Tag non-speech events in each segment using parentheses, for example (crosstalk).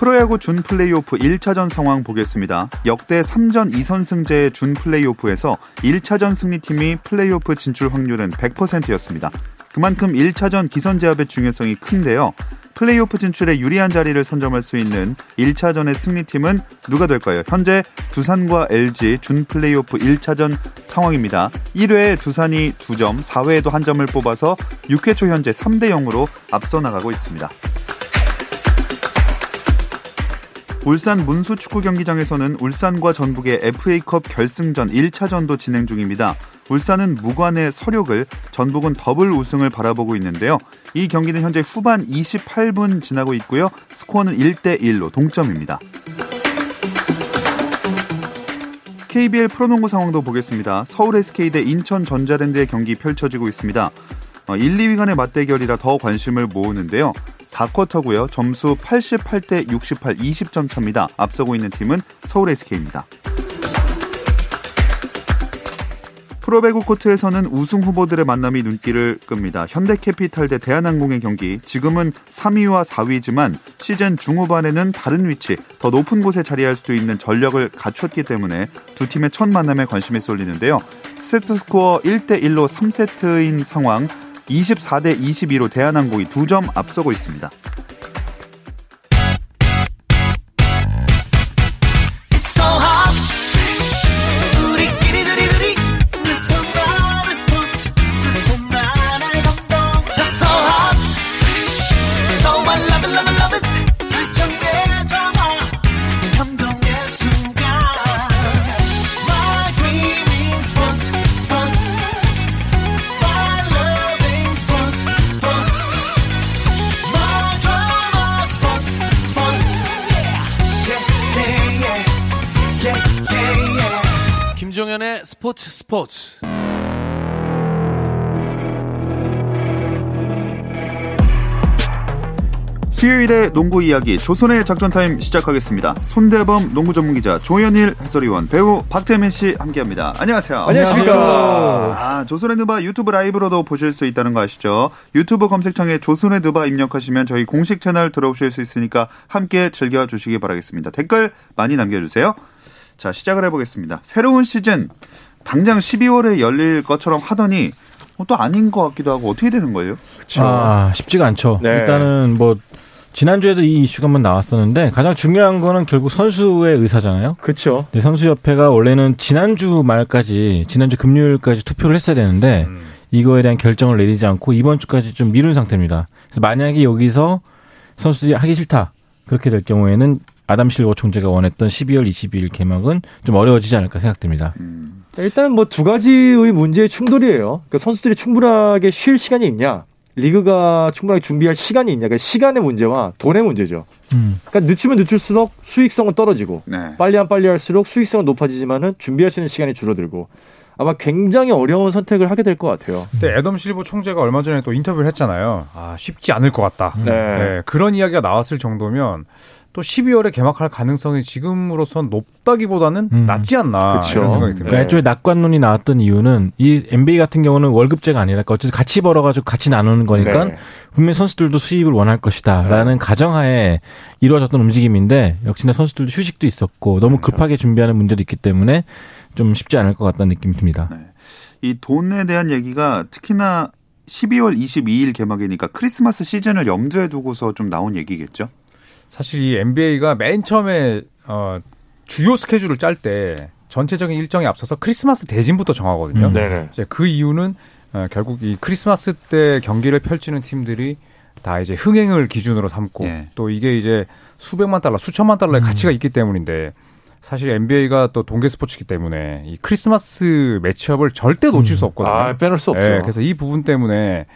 프로야구 준 플레이오프 1차전 상황 보겠습니다. 역대 3전 2선승제의 준 플레이오프에서 1차전 승리팀이 플레이오프 진출 확률은 100%였습니다. 그만큼 1차전 기선 제압의 중요성이 큰데요. 플레이오프 진출에 유리한 자리를 선점할 수 있는 1차전의 승리팀은 누가 될까요? 현재 두산과 LG 준 플레이오프 1차전 상황입니다. 1회에 두산이 2점, 4회에도 한 점을 뽑아서 6회 초 현재 3대 0으로 앞서 나가고 있습니다. 울산 문수 축구 경기장에서는 울산과 전북의 FA컵 결승전 1차전도 진행 중입니다. 울산은 무관의 서력을 전북은 더블 우승을 바라보고 있는데요. 이 경기는 현재 후반 28분 지나고 있고요. 스코어는 1대 1로 동점입니다. KBL 프로농구 상황도 보겠습니다. 서울 SK 대 인천 전자랜드의 경기 펼쳐지고 있습니다. 1, 어, 2위 간의 맞대결이라 더 관심을 모으는데요. 4쿼터고요. 점수 88대 68, 20점 차입니다. 앞서고 있는 팀은 서울 SK입니다. 프로배구 코트에서는 우승 후보들의 만남이 눈길을 끕니다. 현대캐피탈 대 대한항공의 경기. 지금은 3위와 4위지만 시즌 중후반에는 다른 위치, 더 높은 곳에 자리할 수도 있는 전력을 갖췄기 때문에 두 팀의 첫 만남에 관심이 쏠리는데요. 세트 스코어 1대 1로 3세트인 상황. 24대 22로 대한항공이 2점 앞서고 있습니다. 스포츠 스포츠 수요일의 농구 이야기 조선의 작전 타임 시작하겠습니다. 손대범 농구 전문 기자 조현일 해설위원 배우 박재민 씨 함께합니다. 안녕하세요. 안녕하십니까. 아, 조선의 느바 유튜브 라이브로도 보실 수 있다는 거 아시죠? 유튜브 검색창에 조선의 느바 입력하시면 저희 공식 채널 들어오실 수 있으니까 함께 즐겨주시기 바라겠습니다. 댓글 많이 남겨주세요. 자 시작을 해보겠습니다. 새로운 시즌 당장 12월에 열릴 것처럼 하더니 뭐또 아닌 것 같기도 하고 어떻게 되는 거예요? 그렇죠. 아, 쉽지가 않죠. 네. 일단은 뭐 지난주에도 이 이슈가 한번 나왔었는데 가장 중요한 거는 결국 선수의 의사잖아요. 그렇죠. 선수협회가 원래는 지난주 말까지 지난주 금요일까지 투표를 했어야 되는데 음. 이거에 대한 결정을 내리지 않고 이번 주까지 좀 미룬 상태입니다. 그래서 만약에 여기서 선수들이 하기 싫다 그렇게 될 경우에는 아담 실버 총재가 원했던 12월 22일 개막은 좀 어려워지지 않을까 생각됩니다. 음. 일단 뭐 두 가지의 문제의 충돌이에요. 그러니까 선수들이 충분하게 쉴 시간이 있냐, 리그가 충분하게 준비할 시간이 있냐, 그러니까 시간의 문제와 돈의 문제죠. 음. 그러니까 늦추면 늦출수록 수익성은 떨어지고 네. 빨리 한 빨리 할수록 수익성은 높아지지만은 준비할 수 있는 시간이 줄어들고 아마 굉장히 어려운 선택을 하게 될 것 같아요. 근데 애덤 실버 총재가 얼마 전에 또 인터뷰를 했잖아요. 아 쉽지 않을 것 같다. 네. 네. 그런 이야기가 나왔을 정도면 또 12월에 개막할 가능성이 지금으로선 높다기보다는 음. 낮지 않나 그쵸. 이런 생각이 듭니다. 그러니까 애초에 낙관론이 나왔던 이유는 이 NBA 같은 경우는 월급제가 아니라 어쨌든 같이 벌어가지고 같이 나누는 거니까 네. 분명 히 선수들도 수입을 원할 것이다라는 네. 가정하에 이루어졌던 움직임인데 역시나 선수들도 휴식도 있었고 너무 그렇죠. 급하게 준비하는 문제도 있기 때문에 좀 쉽지 않을 것 같다는 느낌이 듭니다. 네. 이 돈에 대한 얘기가 특히나 12월 22일 개막이니까 크리스마스 시즌을 염두에 두고서 좀 나온 얘기겠죠? 사실 이 NBA가 맨 처음에 어, 주요 스케줄을 짤 때 전체적인 일정에 앞서서 크리스마스 대진부터 정하거든요. 음. 이제 그 이유는 어, 결국 이 크리스마스 때 경기를 펼치는 팀들이 다 이제 흥행을 기준으로 삼고 예. 또 이게 이제 수백만 달러, 수천만 달러의 음. 가치가 있기 때문인데 사실 NBA가 또 동계 스포츠이기 때문에 이 크리스마스 매치업을 절대 놓칠 음. 수 없거든요. 아, 빼놓을 수 없죠. 네, 그래서 이 부분 때문에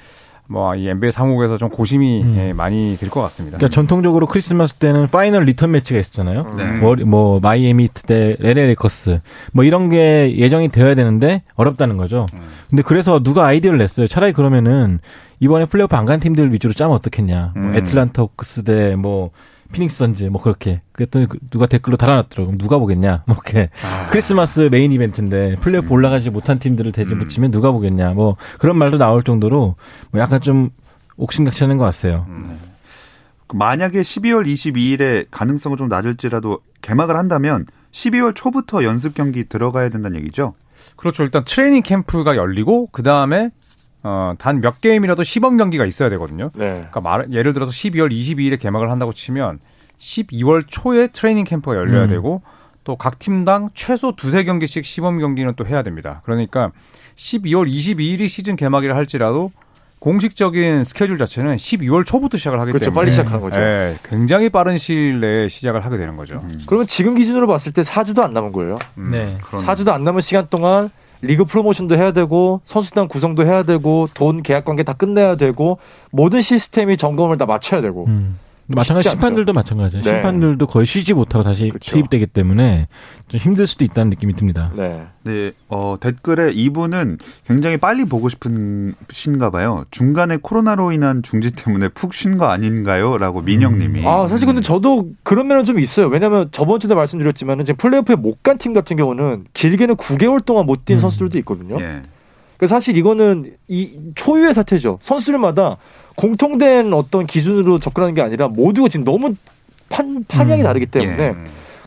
뭐이 NBA 사무국에서 좀 고심이 음. 예, 많이 들 것 같습니다. 그러니까 전통적으로 크리스마스 때는 final 리턴 매치가 있었잖아요. 네. 뭐, 뭐 마이애미 대 레레 레이커스 뭐 이런 게 예정이 되어야 되는데 어렵다는 거죠. 음. 근데 그래서 누가 아이디어를 냈어요. 차라리 그러면은 이번에 플레이오프 안 간 팀들 위주로 짜면 어떻겠냐. 뭐 음. 애틀란타 호크스 대뭐 피닉스 선즈 뭐 그렇게 그랬더니 그 누가 댓글로 달아놨더라고 그럼 누가 보겠냐 (laughs) 뭐 이렇게 아. 크리스마스 메인 이벤트인데 플레이오프 음. 올라가지 못한 팀들을 대진 음. 붙이면 누가 보겠냐 뭐 그런 말도 나올 정도로 뭐 약간 좀 옥신각신한 것 같아요. 음. 그 만약에 12월 22일에 가능성은 좀 낮을지라도 개막을 한다면 12월 초부터 연습 경기 들어가야 된다는 얘기죠. 그렇죠. 일단 트레이닝 캠프가 열리고 그 다음에 어, 단 몇 게임이라도 시범 경기가 있어야 되거든요. 네. 그러니까 말, 예를 들어서 12월 22일에 개막을 한다고 치면 12월 초에 트레이닝 캠프가 열려야 음. 되고 또 각 팀당 최소 두세 경기씩 시범 경기는 또 해야 됩니다. 그러니까 12월 22일이 시즌 개막이라 할지라도 공식적인 스케줄 자체는 12월 초부터 시작을 하기 그렇죠, 때문에 빨리 시작하는 거죠. 네, 굉장히 빠른 시일 내에 시작을 하게 되는 거죠. 음. 그러면 지금 기준으로 봤을 때 4주도 안 남은 거예요. 음, 네. 4주도 안 남은 시간 동안 리그 프로모션도 해야 되고 선수단 구성도 해야 되고 돈 계약 관계 다 끝내야 되고 모든 시스템이 점검을 다 맞춰야 되고 음. 마찬가지 심판들도 마찬가지예요. 네. 심판들도 거의 쉬지 못하고 다시 그렇죠. 투입되기 때문에 좀 힘들 수도 있다는 느낌이 듭니다. 네. 네. 어, 댓글에 이분은 굉장히 빨리 보고 싶은 신가 봐요. 중간에 코로나로 인한 중지 때문에 푹 쉰 거 아닌가요? 라고 민영 님이. 음. 아, 사실 근데 저도 그런 면은 좀 있어요. 왜냐면 저번 주에 말씀드렸지만 지금 플레이오프에 못 간 팀 같은 경우는 길게는 9개월 동안 못뛴 음. 선수들도 있거든요. 예. 그 사실 이거는 이 초유의 사태죠. 선수들마다 공통된 어떤 기준으로 접근하는 게 아니라 모두가 지금 너무 판, 판약이 음. 다르기 때문에 예.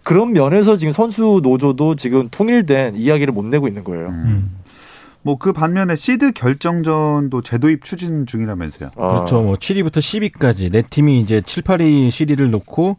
그런 면에서 지금 선수 노조도 지금 통일된 이야기를 못 내고 있는 거예요. 음. 뭐그 반면에 시드 결정전도 재도입 추진 중이라면서요. 아. 그렇죠. 뭐 7위부터 10위까지 네 팀이 이제 7, 8위 시리를 놓고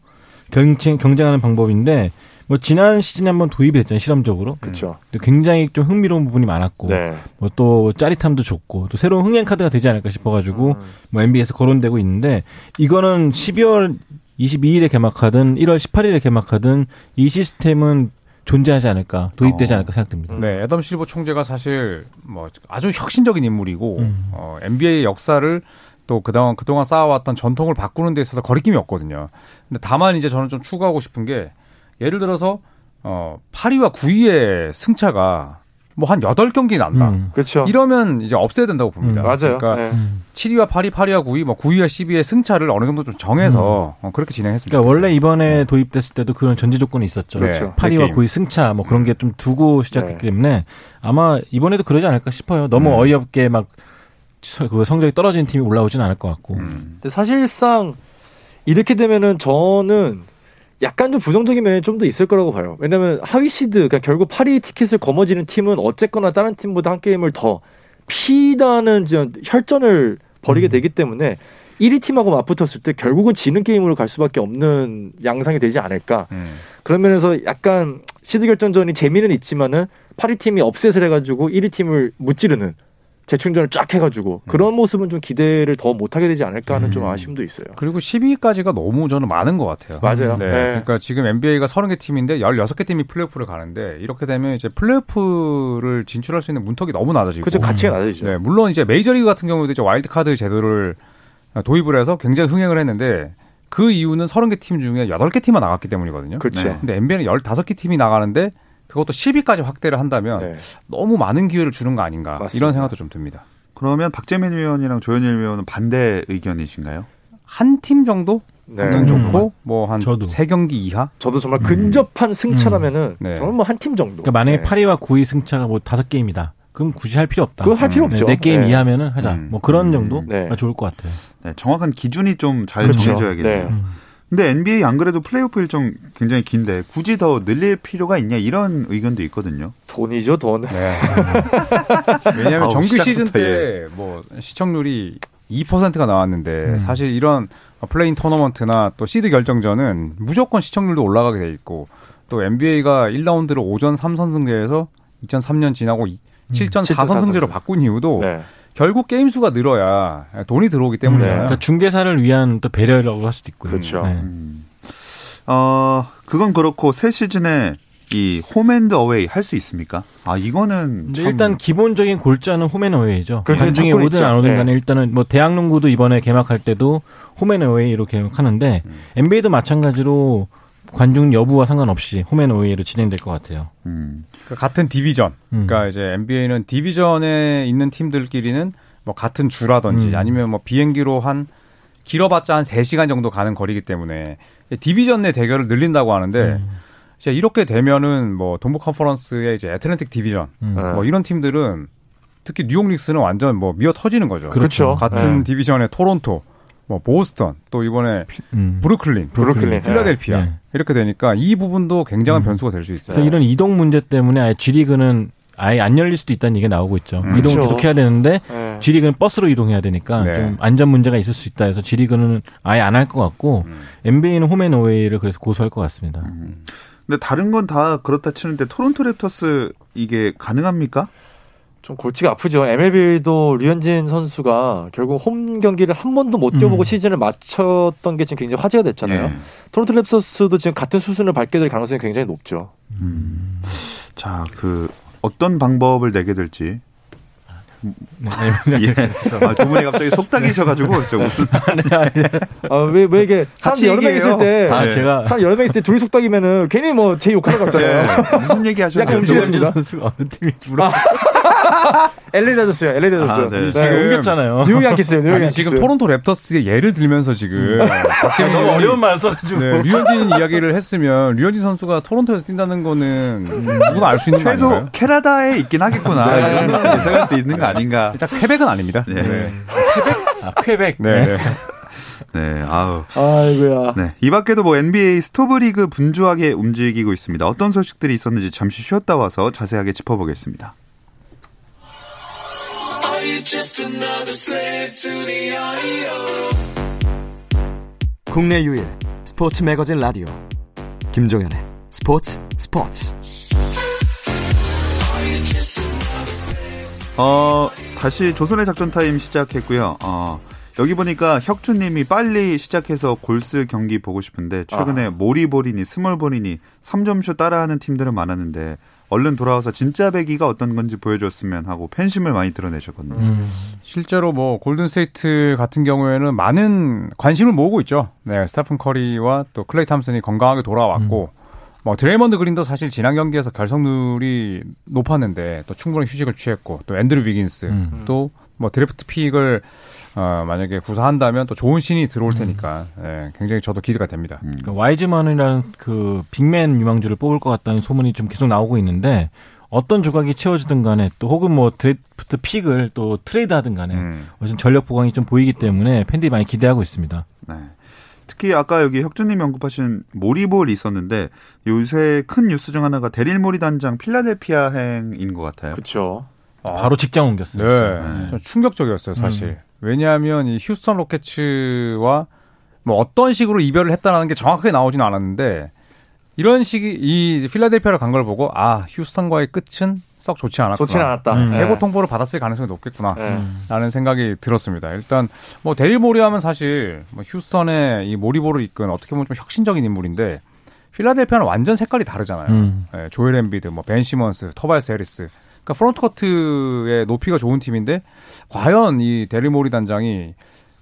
경쟁 경쟁하는 방법인데 뭐 지난 시즌에 한번 도입이 됐잖아요 실험적으로. 그렇죠. 굉장히 좀 흥미로운 부분이 많았고, 네. 뭐또 짜릿함도 좋고, 또 새로운 흥행 카드가 되지 않을까 싶어가지고 음. 뭐 NBA에서 거론되고 있는데 이거는 12월 22일에 개막하든 1월 18일에 개막하든 이 시스템은 존재하지 않을까 도입되지 어. 않을까 생각됩니다. 네, 애덤 실버 총재가 사실 뭐 아주 혁신적인 인물이고 음. 어, NBA 역사를 또 그동안 그동안 쌓아왔던 전통을 바꾸는 데 있어서 거리낌이 없거든요. 근데 다만 이제 저는 좀 추가하고 싶은 게 예를 들어서 어 8위와 9위의 승차가 뭐 한 8경기 난다. 음. 그렇죠. 이러면 이제 없애야 된다고 봅니다. 음. 맞아요. 그러니까 네. 7위와 8위, 8위와 9위, 뭐 9위와 10위의 승차를 어느 정도 좀 정해서 음. 어, 그렇게 진행했습니다. 그러니까 원래 이번에 네. 도입됐을 때도 그런 전제 조건이 있었죠. 그렇죠. 8위와 9위 승차 뭐 그런 게 좀 두고 시작했기 네. 때문에 아마 이번에도 그러지 않을까 싶어요. 너무 음. 어이없게 막그 성적이 떨어진 팀이 올라오지는 않을 것 같고. 음. 근데 사실상 이렇게 되면은 저는 약간 좀 부정적인 면이 좀 더 있을 거라고 봐요. 왜냐면 하위 시드, 그러니까 결국 파리 티켓을 거머쥐는 팀은 어쨌거나 다른 팀보다 한 게임을 더 피 튀는 혈전을 벌이게 음. 되기 때문에 1위 팀하고 맞붙었을 때 결국은 지는 게임으로 갈 수밖에 없는 양상이 되지 않을까. 음. 그런 면에서 약간 시드 결정전이 재미는 있지만은 8위 팀이 upset을 해가지고 1위 팀을 무찌르는 재충전을 쫙 해가지고 음. 그런 모습은 좀 기대를 더 못하게 되지 않을까 하는 음. 좀 아쉬움도 있어요. 그리고 12위까지가 너무 저는 많은 것 같아요. 맞아요. 네. 네. 그러니까 지금 NBA가 30개 팀인데 16개 팀이 플레이오프를 가는데 이렇게 되면 이제 플레이오프를 진출할 수 있는 문턱이 너무 낮아지고. 그렇죠. 가치가 낮아지죠. 네. 물론 이제 메이저리그 같은 경우도 이제 와일드카드 제도를 도입을 해서 굉장히 흥행을 했는데 그 이유는 30개 팀 중에 8개 팀만 나갔기 때문이거든요. 그렇죠. 네. 근데 NBA는 15개 팀이 나가는데 그것도 10위까지 확대를 한다면 네. 너무 많은 기회를 주는 거 아닌가 맞습니다. 이런 생각도 좀 듭니다. 그러면 박재민 의원이랑 조현일 의원은 반대 의견이신가요? 한 팀 정도? 네. 는 좋고 음. 뭐한 세 경기 이하? 저도 정말 근접한 음. 승차라면은 음. 네. 저는 뭐한 팀 정도. 그러니까 만약에 네. 8위와 9위 승차가 뭐 다섯 게임이다. 그럼 굳이 할 필요 없다. 그거 할 필요 음. 없죠. 네, 게임 네. 이하면은 하자. 음. 뭐 그런 정도가 네. 좋을 것 같아요. 네, 정확한 기준이 좀잘 그렇죠. 정해져야겠네요. 네. 근데 NBA 안 그래도 플레이오프 일정 굉장히 긴데 굳이 더 늘릴 필요가 있냐 이런 의견도 있거든요. 돈이죠 돈. 네. (laughs) 왜냐하면 정규 시즌 때 뭐 시청률이 2%가 나왔는데 음. 사실 이런 play-in 토너먼트나 또 시드 결정전은 무조건 시청률도 올라가게 돼 있고 또 NBA가 1라운드를 5전 3선승제에서 2003년 지나고 7전 4선승제로 음. 바꾼 이유도 네. 결국 게임 수가 늘어야 돈이 들어오기 때문이잖아요. 네. 그러니까 중계사를 위한 또 배려라고 할 수도 있고요. 그렇죠. 네. 음. 어, 그건 그렇고 새 시즌에 이 홈앤드 어웨이 할 수 있습니까? 아 이거는 일단 기본적인 골자는 홈앤 어웨이죠. 관중이 오든 안 오든 간에 네. 일단은 뭐 대학농구도 이번에 개막할 때도 홈앤 어웨이로 개막하는데 음. NBA도 마찬가지로 관중 여부와 상관없이 홈앤어웨이로 진행될 것 같아요. 음. 그러니까 같은 디비전. 음. 그러니까 이제 NBA는 디비전에 있는 팀들끼리는 뭐 같은 주라든지 음. 아니면 뭐 비행기로 한 길어봤자 한 3시간 정도 가는 거리기 때문에 디비전 내 대결을 늘린다고 하는데 음. 이제 이렇게 되면은 뭐 동부 컨퍼런스의 이제 애틀랜틱 디비전 음. 뭐 이런 팀들은 특히 뉴욕 닉스는 완전 뭐 미어 터지는 거죠. 그렇죠. 같은 네. 디비전의 토론토, 뭐 보스턴, 또 이번에 음. 브루클린, 브루클린, 필라델피아 네. 이렇게 되니까 이 부분도 굉장한 음. 변수가 될 수 있어요. 그래서 이런 이동 문제 때문에 아예 G리그는 아예 안 열릴 수도 있다는 얘기가 나오고 있죠. 음. 이동을 그렇죠. 계속 해야 되는데 네. G리그는 버스로 이동해야 되니까 네. 좀 안전 문제가 있을 수 있다 해서 G리그는 아예 안 할 것 같고 음. NBA는 홈앤어웨이를 그래서 고수할 것 같습니다. 음. 근데 다른 건 다 그렇다 치는데 토론토 랩터스 이게 가능합니까? 좀 골치가 아프죠. MLB도 류현진 선수가 결국 홈 경기를 한 번도 못 뛰어보고 음. 시즌을 마쳤던 게 지금 굉장히 화제가 됐잖아요. 예. 토론토 랩터스도 지금 같은 수순을 밟게 될 가능성이 굉장히 높죠. 음. 자, 그 어떤 방법을 내게 될지 네, 예. 아, 두 분이 갑자기 속닥이셔가지고 저 무슨 (laughs) 아, 왜, 왜 이게 사람 여러 명 있을 때 아, 제가 사람 여러 명 있을 때 둘이 속닥이면은 괜히 뭐 제 욕하는 것 같잖아요. 네. 무슨 얘기 하셨나요? 약간 음식했습니다. 선수가 어느 팀이 물어. 엘 LA 다저스요. LA 다저스. 아, 네. 네. 지금 옮겼잖아요. 뉴욕 양키스요. 뉴욕 양키스. 지금 토론토 랩터스의 예를 들면서 지금 지금 너무 어려운 말 써가지고 네, 류현진 이야기를 했으면 류현진 선수가 토론토에서 뛴다는 거는 누구나 알 수 있는 거 아닌가요? 최소 캐나다에 있긴 하겠구나. 네. 이 정도는 예상할 수 있는 거 아닌가. 일단 퀘벡은 아닙니다. 네. 네. 퀘벡? 아, 퀘벡. 네. 네. 네, 아우. 아이고야. 네. 이 밖에도 뭐 NBA 스토브리그 분주하게 움직이고 있습니다. 어떤 소식들이 있었는지 잠시 쉬었다 와서 자세하게 짚어보겠습니다. 국내 유일 스포츠 매거진 라디오 김종현의 스포츠 스포츠 어 다시 조선의 작전 타임 시작했고요. 어 여기 보니까 혁주님이 빨리 시작해서 골스 경기 보고 싶은데 최근에 아. 모리볼이니 small ball이니 3점슛 따라하는 팀들은 많았는데 얼른 돌아와서 진짜배기가 어떤 건지 보여줬으면 하고 팬심을 많이 드러내셨거든요. 음. 실제로 뭐 골든스테이트 같은 경우에는 많은 관심을 모으고 있죠. 네, 스테픈 커리와 또 클레이 탐슨이 건강하게 돌아왔고 음. 뭐 드레이먼드 그린도 사실 지난 경기에서 결장률이 높았는데 또 충분히 휴식을 취했고 또 앤드루 위긴스 음. 또뭐 드래프트 pick을 어, 만약에 구사한다면 또 좋은 신인이 들어올 음. 테니까 음. 예, 굉장히 저도 기대가 됩니다. 음. 그러니까 와이즈만이라는 그 big man 유망주를 뽑을 것 같다는 소문이 좀 계속 나오고 있는데 어떤 조각이 채워지든 간에 또 혹은 뭐 드래프트 pick을 또 트레이드 하든 간에 음. 전력 보강이 좀 보이기 때문에 팬들이 많이 기대하고 있습니다. 네. 특히 아까 여기 혁준님 언급하신 모리볼이 있었는데 요새 큰 뉴스 중 하나가 데릴 모리 단장 필라델피아행인 것 같아요. 그렇죠. 바로 직장 옮겼어요. 네. 네. 충격적이었어요, 사실. 음. 왜냐하면 이 휴스턴 로켓츠와 뭐 어떤 식으로 이별을 했다라는 게 정확하게 나오지는 않았는데 이런 식이 이 필라델피아를 간 걸 보고 아 휴스턴과의 끝은 썩 좋지 않았구나. 좋지 않았다. 음. 해고 네. 통보를 받았을 가능성이 높겠구나라는 네. 생각이 들었습니다. 일단 뭐 데릴 모리 하면 사실 뭐 휴스턴의 이 모리볼을 이끈 어떻게 보면 좀 혁신적인 인물인데 필라델피아는 완전 색깔이 다르잖아요. 음. 네, 조엘 엠비드, 뭐 벤 시몬스, 토바이어스 해리스 그러니까 front court의 높이가 좋은 팀인데 과연 이 데릴 모리 단장이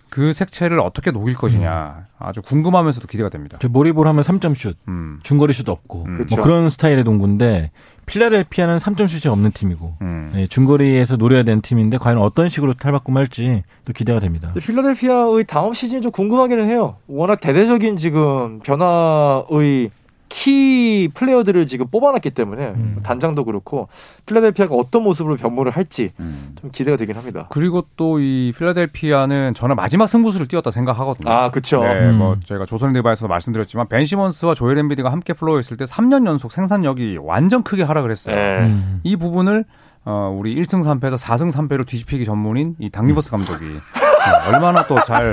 그 색채를 어떻게 녹일 것이냐 음. 아주 궁금하면서도 기대가 됩니다. 저 모리볼 하면 3점 슛, 음. 중거리 슛 없고 음. 뭐 그렇죠. 그런 스타일의 농구인데 필라델피아는 3점 슛이 없는 팀이고 음. 네, 중거리에서 노려야 되는 팀인데 과연 어떤 식으로 탈바꿈할지 또 기대가 됩니다. 필라델피아의 다음 시즌이 좀 궁금하기는 해요. 워낙 대대적인 지금 변화의 key player들을 지금 뽑아놨기 때문에 음. 단장도 그렇고 필라델피아가 어떤 모습으로 변모를 할지 음. 좀 기대가 되긴 합니다. 그리고 또 이 필라델피아는 저는 마지막 승부수를 띄웠다 생각하거든요. 아, 그렇죠. 네, 음. 뭐 제가 조선 리바에서도 말씀드렸지만 벤 시몬스와 조엘 엠비드가 함께 플로어 있을 때 3년 연속 생산력이 완전 크게 하락을 했어요. 네. 음. 이 부분을 어, 우리 1승 3패에서 4승 3패로 뒤집히기 전문인 이 닥 리버스 감독이 어, (laughs) 얼마나 또 잘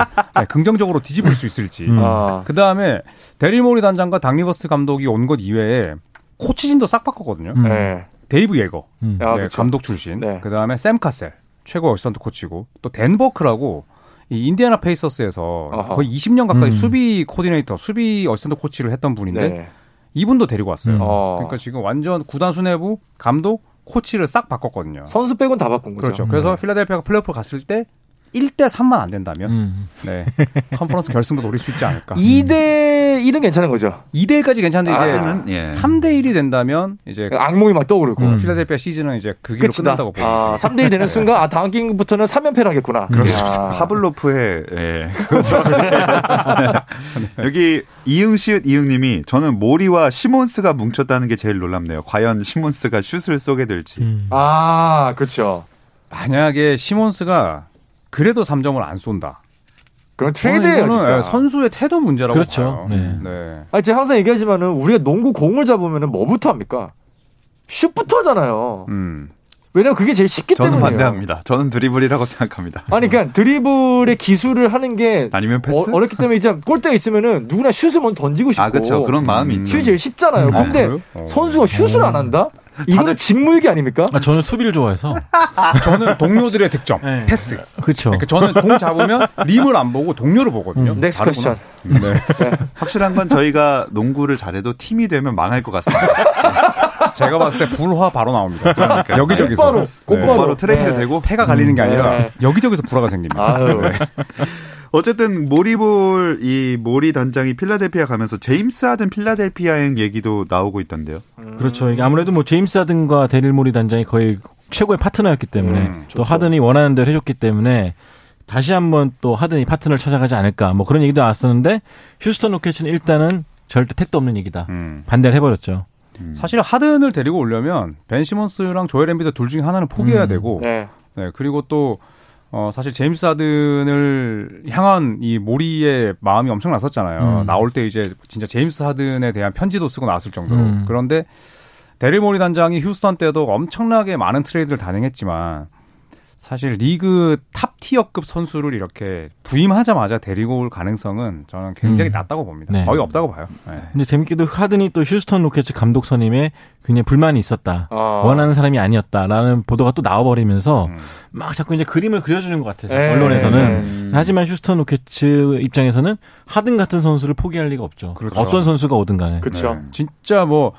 긍정적으로 뒤집을 수 있을지. 음. 아. 그 다음에 데릴 모리 단장과 닥 리버스 감독이 온 것 이외에 코치진도 싹 바꿨거든요. 음. 네. 데이브 예거 음. 네, 아, 감독 출신. 네. 그 다음에 샘 카셀 최고 assistant 코치고 또 댄 버크라고 이 인디애나 페이서스에서 아하. 거의 20년 가까이 음. 수비 코디네이터, 수비 assistant 코치를 했던 분인데 네. 이분도 데리고 왔어요. 음. 어. 그러니까 지금 완전 구단 수뇌부 감독 코치를 싹 바꿨거든요. 선수 빼곤 다 바꾼 거죠. 그렇죠. 그래서 음. 필라델피아가 플레이오프 갔을 때 1대 3만 안 된다면 음. 네. 컨퍼런스 결승도 노릴 수 있지 않을까. 2대 1은 괜찮은 거죠. 2대 1까지 괜찮은데 이제 예. 3대 1이 된다면 이제 악몽이 막 떠오르고 음. 필라델피아 시즌은 이제 그 길로 끝이다. 끝난다고 보고. 아, 3대 1 되는 순간 아, 다음 게임부터는 3연패를 하겠구나. 그렇습니다. 아. 파블로프의 예. (laughs) 여기 이응 시읒 이응 님이 저는 모리와 시몬스가 뭉쳤다는 게 제일 놀랍네요. 과연 시몬스가 슛을 쏘게 될지. 음. 아, 그렇죠. 만약에 시몬스가 그래도 3점을 안 쏜다. 그건 트레이드예요. 진짜. 선수의 태도 문제라고 그렇죠. 봐요. 네. 네. 아, 제가 항상 얘기하지만은 우리가 농구 공을 잡으면 뭐부터 합니까? 슛부터 하잖아요. 음. 왜냐면 그게 제일 쉽기 저는 때문이에요. 반대합니다. 저는 드리블이라고 생각합니다. 아니 그러니까 드리블의 기술을 하는 게 아니면 패스? 어렵기 때문에 이제 골대 있으면은 누구나 슛을 먼저 던지고 싶고 아 그렇죠. 그런 마음이 음. 슛이 제일 쉽잖아요. 음. 근데 아, 선수가 슛을 안 한다? (laughs) 이거는 직무유기 아닙니까? 아, 저는 수비를 좋아해서. (laughs) 저는 동료들의 득점, 네. 패스. 그렇죠. 그러니까 저는 공 잡으면 림을 안 보고 동료를 보거든요. 음, next question. 네. 네. 확실한 건 저희가 농구를 잘해도 팀이 되면 망할 것 같습니다. (laughs) 제가 봤을 때 불화 바로 나옵니다. 그러니까 여기저기서. 곧바로, 곧바로 네. 트레이드 네. 되고 패가 갈리는 게 아니라 네. 여기저기서 불화가 생깁니다. 네. 어쨌든 모리볼 이 모리 단장이 필라델피아 가면서 제임스 하든 필라델피아 행 얘기도 나오고 있던데요. 음. 그렇죠. 이게 아무래도 뭐 제임스 하든과 데릴 모리 단장이 거의 최고의 파트너였기 때문에 음, 또 하든이 원하는 대로 해줬기 때문에 다시 한번 또 하든이 파트너를 찾아가지 않을까 뭐 그런 얘기도 나왔었는데 휴스턴 로켓츠는 일단은 절대 택도 없는 얘기다. 음. 반대를 해버렸죠. 음. 사실 하든을 데리고 오려면 벤 시몬스랑 조엘 엠비드 둘 중에 하나는 포기해야 음. 되고 네. 네. 그리고 또 어, 사실 제임스 하든을 향한 이 모리의 마음이 엄청 났었잖아요. 음. 나올 때 이제 진짜 제임스 하든에 대한 편지도 쓰고 나왔을 정도로. 음. 그런데 데릴 모리 단장이 휴스턴 때도 엄청나게 많은 트레이드를 단행했지만 사실 리그 top tier급 선수를 이렇게 부임하자마자 데리고 올 가능성은 저는 굉장히 음. 낮다고 봅니다. 네. 거의 없다고 봐요. 네. 근데 재밌게도 하든이 또 휴스턴 로켓츠 감독 선임에 굉장히 불만이 있었다. 어. 원하는 사람이 아니었다라는 보도가 또 나와버리면서 음. 막 자꾸 이제 그림을 그려주는 것 같아요. 에이. 언론에서는. 음. 하지만 휴스턴 로켓츠 입장에서는 하든 같은 선수를 포기할 리가 없죠. 그렇죠. 어떤 선수가 오든 간에. 그렇죠. 네. 진짜 뭐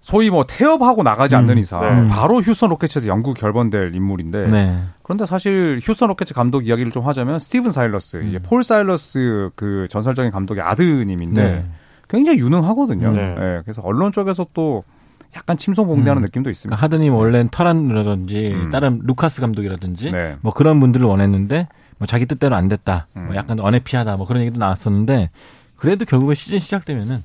소위 뭐 태업하고 나가지 음. 않는 이상 네. 바로 휴스턴 로켓츠에서 영구 결번될 인물인데 네. 그런데 사실 휴스턴 로켓츠 감독 이야기를 좀 하자면 스티븐 사일러스 음. 이제 폴 사일러스 그 전설적인 감독의 아드님인데 네. 굉장히 유능하거든요. 네. 네. 그래서 언론 쪽에서 또 약간 침소봉대하는 음. 느낌도 있습니다. 그러니까 하드님 원래는 터란이라든지 음. 다른 루카스 감독이라든지 네. 뭐 그런 분들을 원했는데 뭐 자기 뜻대로 안 됐다. 뭐 음. 약간 언해피하다. 뭐 그런 얘기도 나왔었는데 그래도 결국에 시즌 시작되면은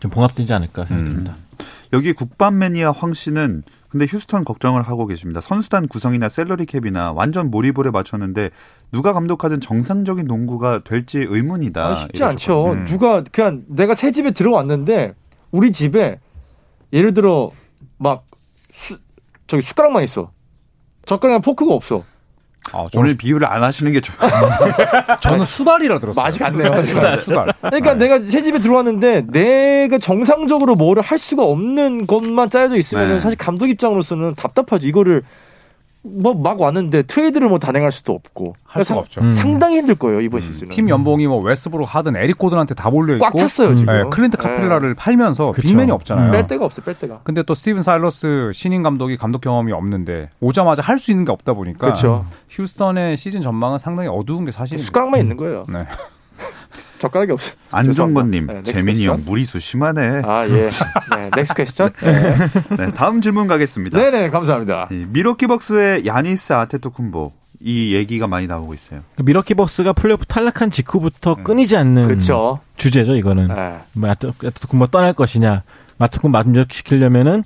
좀 봉합되지 않을까 생각됩니다. 음. 여기 국밥 매니아 황 씨는 근데 휴스턴 걱정을 하고 계십니다. 선수단 구성이나 셀러리 캡이나 완전 몰입볼에 맞췄는데 누가 감독하든 정상적인 농구가 될지 의문이다. 아, 쉽지 않죠. 음. 누가 그냥 내가 새 집에 들어왔는데 우리 집에 예를 들어 막 수, 저기 숟가락만 있어. 젓가락이랑 포크가 없어. 아, 오늘 비유를 안 하시는 게 좋아요. (laughs) 저는 수달이라 들었어요. 맛이 같네요. 수달. 수달. 그러니까 네. 내가 새 집에 들어왔는데 내가 정상적으로 뭐를 할 수가 없는 것만 짜여져 있으면 네. 사실 감독 입장으로서는 답답하죠. 이거를 뭐 막 왔는데 트레이드를 뭐 단행할 수도 없고 할 수가 없죠. 음. 상당히 힘들 거예요 이번 음. 시즌은. 팀 연봉이 뭐 웨스트브룩 하든 에릭 고든한테 다 몰려 있고 꽉 찼어요 지금. 네, 클린트 네. 카펠라를 네. 팔면서 그쵸. big man이 없잖아요. 음. 뺄 데가 없어 뺄 데가. 근데 또 스티븐 사일러스 신인 감독이 감독 경험이 없는데 오자마자 할 수 있는 게 없다 보니까 그쵸. 휴스턴의 시즌 전망은 상당히 어두운 게 사실입니다. 숟가락만 있는 거예요. 네. (laughs) 젓가락이 없어. (laughs) 안정권님, 네, 재민이 형 무리수 심하네. 아 예. 네, next question. (laughs) 네. 네, 다음 질문 가겠습니다. 네네, 감사합니다. 밀워키 벅스의 야니스 아테토쿤보 이 얘기가 많이 나오고 있어요. 밀워키 벅스가 플레이오프 탈락한 직후부터 음. 끊이지 않는 그쵸. 주제죠, 이거는. 네. 뭐 아테토쿤보 떠날 것이냐, 아테토쿤보 만족시키려면은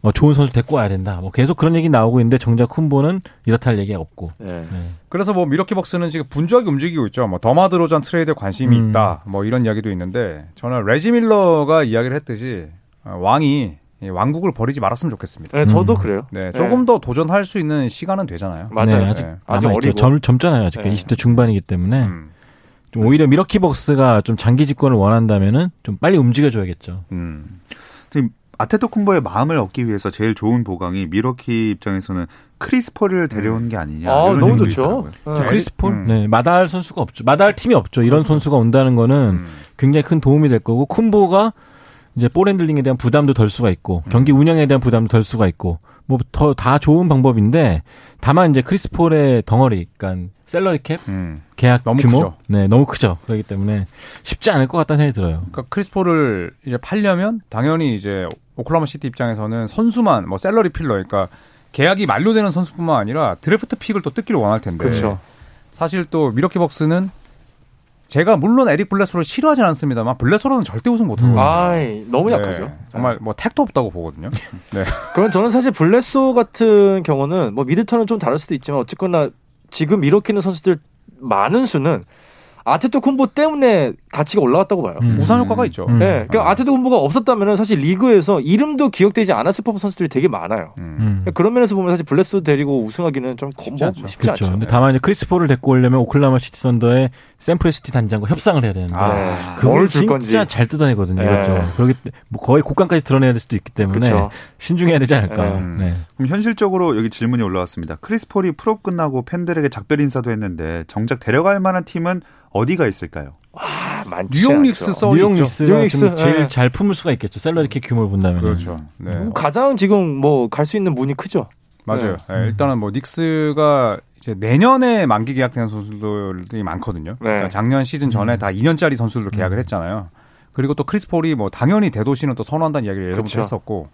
뭐 좋은 선수 데리고 와야 된다. 뭐 계속 그런 얘기 나오고 있는데 정작 쿤보는 이렇다 할 얘기가 없고. 네. 네. 그래서 뭐 밀워키 벅스는 지금 분주하게 움직이고 있죠. 뭐 더마 드로잔 트레이드에 관심이 음. 있다. 뭐 이런 이야기도 있는데 저는 레지 밀러가 이야기를 했듯이 어, 왕이 왕국을 버리지 말았으면 좋겠습니다. 네, 저도 음. 그래요. 네, 조금 네. 더 도전할 수 있는 시간은 되잖아요. 맞아요. 네, 아직 네. 아직 어리고 젊, 젊잖아요. 아직 네. 20대 중반이기 때문에. 음. 좀 오히려 밀워키 벅스가 좀 장기 집권을 원한다면은 좀 빨리 움직여줘야겠죠. 음. 아테토쿤보의 마음을 얻기 위해서 제일 좋은 보강이 밀워키 입장에서는 크리스 폴을 데려온 게 아니냐. 아, 이런 너무 좋죠. 네. 크리스 폴? 음. 네, 마다할 선수가 없죠. 마다할 팀이 없죠. 이런 음. 선수가 온다는 거는 음. 굉장히 큰 도움이 될 거고 쿤보가 이제 ball handling에 대한 부담도 덜 수가 있고 경기 운영에 대한 부담도 덜 수가 있고 뭐 더 다 좋은 방법인데 다만 이제 크리스 폴의 덩어리, 그러니까 salary cap 음. 계약 너무 규모 크죠. 네 너무 크죠. 그렇기 때문에 쉽지 않을 것 같다는 생각이 들어요. 그러니까 크리스 폴을 이제 팔려면 당연히 이제 오클라호마 시티 입장에서는 선수만 뭐 salary filler, 그러니까 계약이 만료되는 선수뿐만 아니라 draft pick을 또 뜯기를 원할 텐데. 그렇죠. 사실 또 밀워키 벅스는 제가 물론 에릭 블레드소를 싫어하진 않습니다만 블레드소로는 절대 우승 못하거든요. 아, 너무 네, 약하죠. 정말 뭐 택도 없다고 보거든요. (laughs) 네. 그럼 저는 사실 블레드소 같은 경우는 뭐 미드턴은 좀 다를 수도 있지만 어쨌거나 지금 밀워키는 선수들 많은 수는 아테토쿤보 때문에 가치가 올라갔다고 봐요. 음. 우산 효과가 있죠. 음. 네. 그러니까 아테토쿤보가 없었다면 사실 리그에서 이름도 기억되지 않았을 법한 선수들이 되게 많아요. 음. 그러니까 그런 면에서 보면 사실 블레드소 데리고 우승하기는 좀 쉽지 않죠. 쉽지 그렇죠. 않죠. 근데 다만 이제 크리스 폴을 데리고 오려면 오클라호마 시티 선더의 샘 프레스티 단장과 협상을 해야 되는데 아, 그걸 진짜 건지. 잘 뜯어내거든요. 네. 그렇죠. 그러기 뭐 거의 곡간까지 드러내야 될 수도 있기 때문에 그렇죠. 신중해야 되지 않을까. 네. 네. 그럼 현실적으로 여기 질문이 올라왔습니다. 크리스 폴이 프로 끝나고 팬들에게 작별 인사도 했는데 정작 데려갈 만한 팀은 어디가 있을까요? 와, 많지 뉴욕 닉스 써 뉴욕 닉스가 닉스, 제일 네. 잘 품을 수가 있겠죠. salary cap 규모를 본다면. 그렇죠. 네. 뭐 가장 지금 뭐 갈 수 있는 문이 크죠. 맞아요. 네. 네. 일단은 뭐 닉스가 이제 내년에 만기 계약된 선수들이 많거든요. 네. 그러니까 작년 시즌 전에 음. 다 2년짜리 선수들로 계약을 음. 했잖아요. 그리고 또 크리스 폴이 뭐 당연히 대도시는 또 선호한다는 이야기를 예전부터 했었고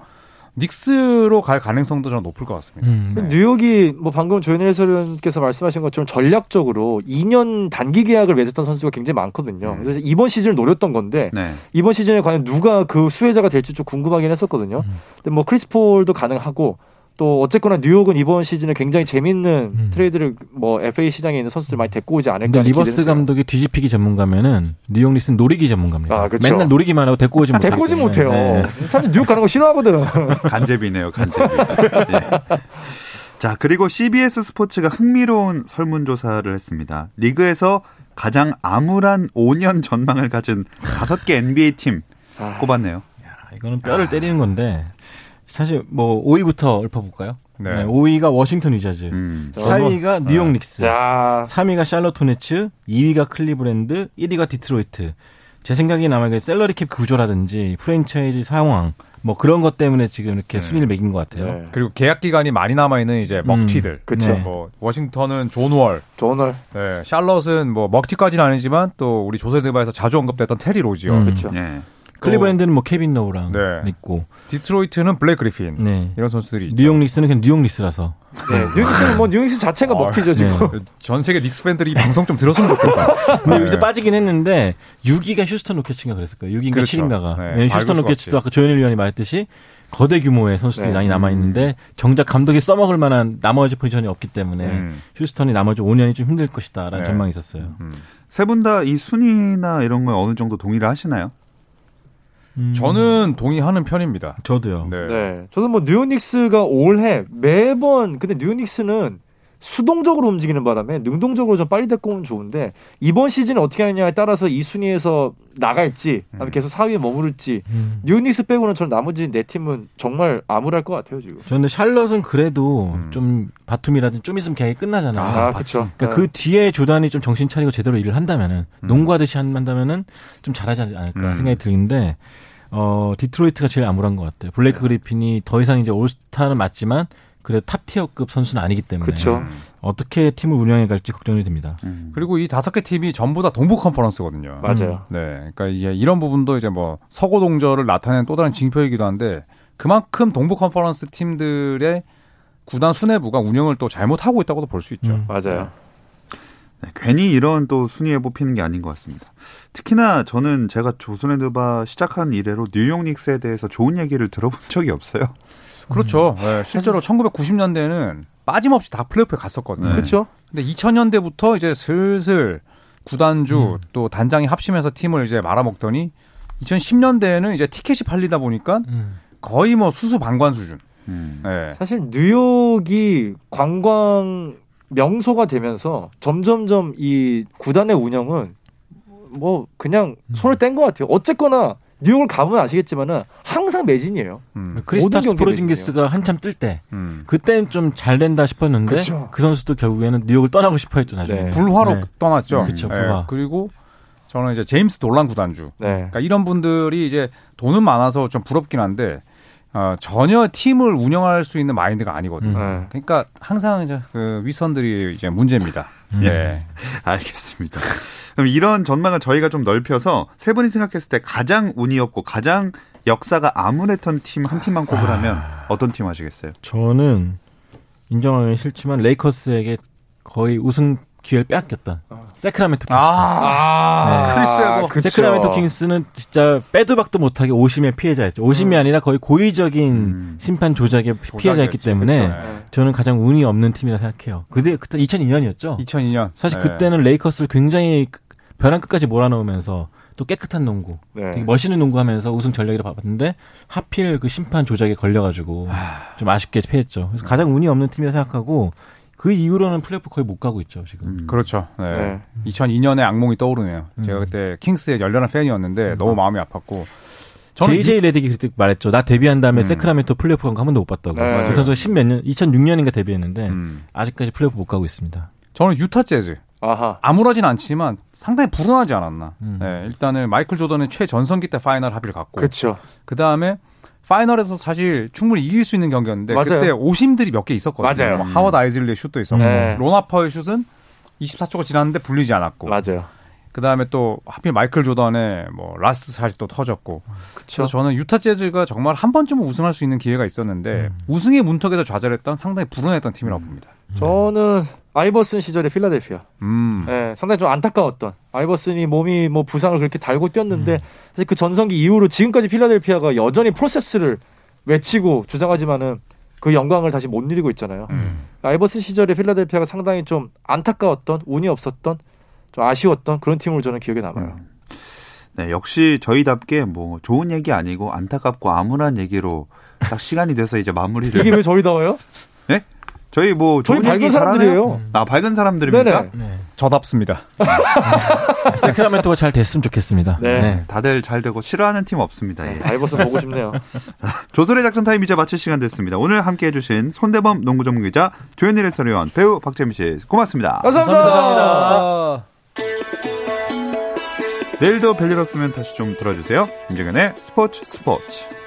닉스로 갈 가능성도 저는 높을 것 같습니다. 음, 네. 뉴욕이 뭐 방금 조현일 해설위원께서 말씀하신 것처럼 전략적으로 2년 단기 계약을 맺었던 선수가 굉장히 많거든요. 음. 그래서 이번 시즌을 노렸던 건데 네. 이번 시즌에 과연 누가 그 수혜자가 될지 좀 궁금하긴 했었거든요. 음. 근데 뭐 크리스 폴도 가능하고 또 어쨌거나 뉴욕은 이번 시즌에 굉장히 재밌는 음. 트레이드를 뭐 FA 시장에 있는 선수들 많이 데리고 오지 않을까. 근데 리버스 감독이 뒤집히기 전문가면은 뉴욕 닉스는 노리기 전문가입니다. 아, 그렇죠. 맨날 노리기만 하고 데리고 오지 못해요. 데리고 오지 못해요. 네. 사실 뉴욕 가는 거 싫어하거든. 간제비네요, 간제비. 네. 자, 그리고 CBS 스포츠가 흥미로운 설문조사를 했습니다. 리그에서 가장 암울한 5년 전망을 가진 다섯 개 NBA 팀 아. 꼽았네요. 야, 이거는 뼈를 때리는 건데 사실 뭐 5위부터 읊어볼까요? 네. 네. 5위가 워싱턴 위저즈, 음. 4위가 뉴욕 닉스, 야. 3위가 샬롯 호네츠, 2위가 클리브랜드, 1위가 디트로이트. 제 생각에 아마 샐러리 캡 구조라든지 프랜차이즈 상황 뭐 그런 것 때문에 지금 이렇게 네. 순위를 매긴 것 같아요. 네. 그리고 계약 기간이 많이 남아 있는 이제 먹튀들. 음. 그렇죠. 네. 뭐 워싱턴은 존 월, 존 월. 네. 샬럿은 뭐 먹튀까지는 아니지만 또 우리 조세드바에서 자주 언급됐던 테리 로지어. 음. 그렇죠. 네. 클리브랜드는 뭐 케빈 러브랑 네. 있고 디트로이트는 블레이크 그리핀 네. 이런 선수들이 있죠. 뉴욕 닉스는 그냥 뉴욕 닉스라서 네. 뉴욕 닉스는 뭐 뉴욕 닉스 자체가 아, 먹튀죠 지금 네. 전 세계 닉스 팬들이 방송 좀 들었으면 좋겠다. 근데 (laughs) 네. 이제 빠지긴 했는데 6위가 휴스턴 로켓츠인가 그랬을 거예요. 6위인가 그렇죠. 7위인가가 네. 휴스턴 로켓츠도 아까 조현일 위원이 말했듯이 거대 규모의 선수들이 네. 많이 남아 있는데 정작 감독이 써먹을 만한 나머지 포지션이 없기 때문에 음. 휴스턴이 나머지 5년이 좀 힘들 것이다라는 전망이 있었어요. 음. 세분 다 이 순위나 이런 거에 어느 정도 동의를 하시나요? 음. 저는 동의하는 편입니다. 저도요. 네. 네. 저는 뭐 뉴닉스가 올해 매번 근데 뉴닉스는 수동적으로 움직이는 바람에 능동적으로 좀 빨리 데리고 오면 좋은데 이번 시즌 어떻게 하느냐에 따라서 이 순위에서 나갈지 아니면 음. 계속 4위에 머무를지 음. 뉴닉스 빼고는 저는 나머지 네 팀은 정말 암울할 것 같아요 지금. 저는 샬럿은 그래도 음. 좀 바툼이라든 좀 있으면 계약이 끝나잖아요. 아, 그렇죠. 그러니까 네. 그 뒤에 조단이 좀 정신 차리고 제대로 일을 한다면은 음. 농구하듯이 한다면은 좀 잘하지 않을까 음. 생각이 드는데 어, 디트로이트가 제일 암울한 것 같아요. 블레이크 네. 그리핀이 더 이상 이제 올스타는 맞지만 그래도 top tier급 선수는 아니기 때문에 그쵸. 어떻게 팀을 운영해 갈지 걱정이 됩니다. 음. 그리고 이 다섯 개 팀이 전부 다 동부 컨퍼런스거든요. 맞아요. 음. 네, 그러니까 이제 이런 부분도 이제 뭐 서고 동절을 나타내는 또 다른 징표이기도 한데 그만큼 동부 컨퍼런스 팀들의 구단 수뇌부가 운영을 또 잘못하고 있다고도 볼 수 있죠. 음. 맞아요. 네, 괜히 이런 또 순위에 뽑히는 게 아닌 것 같습니다. 특히나 저는 제가 조선핸드바 시작한 이래로 뉴욕 닉스에 대해서 좋은 얘기를 들어본 (laughs) 적이 없어요. 그렇죠. 음. 네, 실제로 1990년대는 빠짐없이 다 플레이오프에 갔었거든요. 네. 그렇죠. 근데 2000년대부터 이제 슬슬 구단주 음. 또 단장이 합심해서 팀을 이제 말아먹더니 2010년대에는 이제 티켓이 팔리다 보니까 음. 거의 뭐 수수 방관 수준. 음. 네. 사실 뉴욕이 관광 명소가 되면서 점점점 이 구단의 운영은 뭐 그냥 손을 뗀 것 같아요. 어쨌거나 뉴욕을 가보면 아시겠지만은 항상 매진이에요. 음. 크리스타스 포르징기스가 한참 뜰 때, 음. 그때는 좀 잘 된다 싶었는데 그쵸. 그 선수도 결국에는 뉴욕을 떠나고 싶어했죠 나중에. 네. 불화로 네. 떠났죠. 그렇죠. 불화. 네. 그리고 저는 이제 제임스 돌란 구단주. 네. 그러니까 이런 분들이 이제 돈은 많아서 좀 부럽긴 한데 어, 전혀 팀을 운영할 수 있는 마인드가 아니거든요. 음. 그러니까 항상 이제 그 위선들이 이제 문제입니다. 음. 예. (laughs) 알겠습니다. 그럼 이런 전망을 저희가 좀 넓혀서 세 분이 생각했을 때 가장 운이 없고 가장 역사가 암울했던 팀 한 팀만 꼽으라면 아. 어떤 팀 하시겠어요? 저는 인정하기 싫지만 레이커스에게 거의 우승 기회를 빼앗겼다. 어. 세크라멘토 킹스. 아, 네. 아, 세크라멘토 킹스는 진짜 빼도 박도 못하게 오심의 피해자였죠. 오심이 음. 아니라 거의 고의적인 음. 심판 조작의 피해자였기 때문에 그렇죠. 네. 저는 가장 운이 없는 팀이라 생각해요. 그때 그때 2002년이었죠. 2002년. 사실 네. 그때는 레이커스를 굉장히 벼랑 끝까지 몰아넣으면서 또 깨끗한 농구, 네. 되게 멋있는 농구하면서 우승 전략이라 봤는데 하필 그 심판 조작에 걸려가지고 아. 좀 아쉽게 패했죠. 그래서 가장 운이 없는 팀이라 생각하고 그 이후로는 플레이오프 거의 못 가고 있죠 지금. 음. 그렇죠. 네. 네. 2002년에 악몽이 떠오르네요. 음. 제가 그때 킹스의 열렬한 팬이었는데 음. 너무 마음이 아팠고. JJ 레딕이 그때 말했죠. 나 데뷔한 다음에 음. 새크라멘토 플레이오프 간 거 한 번도 못 봤다고. 네. 그 선수가 10몇 년, 2006년인가 데뷔했는데 음. 아직까지 플레이오프 못 가고 있습니다. 저는 유타 재즈. 아하. 암울하진 않지만 상당히 불운하지 않았나. 음. 네, 일단은 마이클 조던의 최전성기 때 파이널 합의를 갖고. 그렇죠. 그 다음에 파이널에서 사실 충분히 이길 수 있는 경기였는데 맞아요. 그때 오심들이 몇 개 있었거든요. 맞아요. 뭐 하워드 아이즐리의 슛도 있었고 네. 론 하퍼의 슛은 24초가 지났는데 불리지 않았고. 맞아요. 그 다음에 또 하필 마이클 조던의 뭐 last shot이 또 터졌고. 그쵸. 그래서 저는 유타 재즈가 정말 한 번쯤은 우승할 수 있는 기회가 있었는데 음. 우승의 문턱에서 좌절했던 상당히 불운했던 팀이라고 봅니다. 저는 아이버슨 시절의 필라델피아. 음. 네, 상당히 좀 안타까웠던. 아이버슨이 몸이 뭐 부상을 그렇게 달고 뛰었는데 음. 사실 그 전성기 이후로 지금까지 필라델피아가 여전히 프로세스를 외치고 주장하지만은 그 영광을 다시 못 누리고 있잖아요. 음. 아이버슨 시절의 필라델피아가 상당히 좀 안타까웠던, 운이 없었던, 좀 아쉬웠던 그런 팀으로 저는 기억에 남아요. 음. 네, 역시 저희답게 뭐 좋은 얘기 아니고 안타깝고 암울한 얘기로 딱 시간이 돼서 이제 마무리를. 이게 왜 저희다워요? 네? 저희 뭐 저희 밝은 사람들이에요. 아 밝은 사람들입니까? 네. 저답습니다. (laughs) 세크라멘토가 잘 됐으면 좋겠습니다. 네. 네. 다들 잘 되고 싫어하는 팀 없습니다. 네, 예. 알버스 보고 싶네요. (laughs) 조선의 작전 타임 이제 마칠 시간 됐습니다. 오늘 함께해 주신 손대범 농구 전문 기자 조현일 해설위원 배우 박재민 씨 고맙습니다. 감사합니다. 감사합니다. 내일도 별일 없으면 다시 좀 들어주세요. 김정현의 스포츠 스포츠.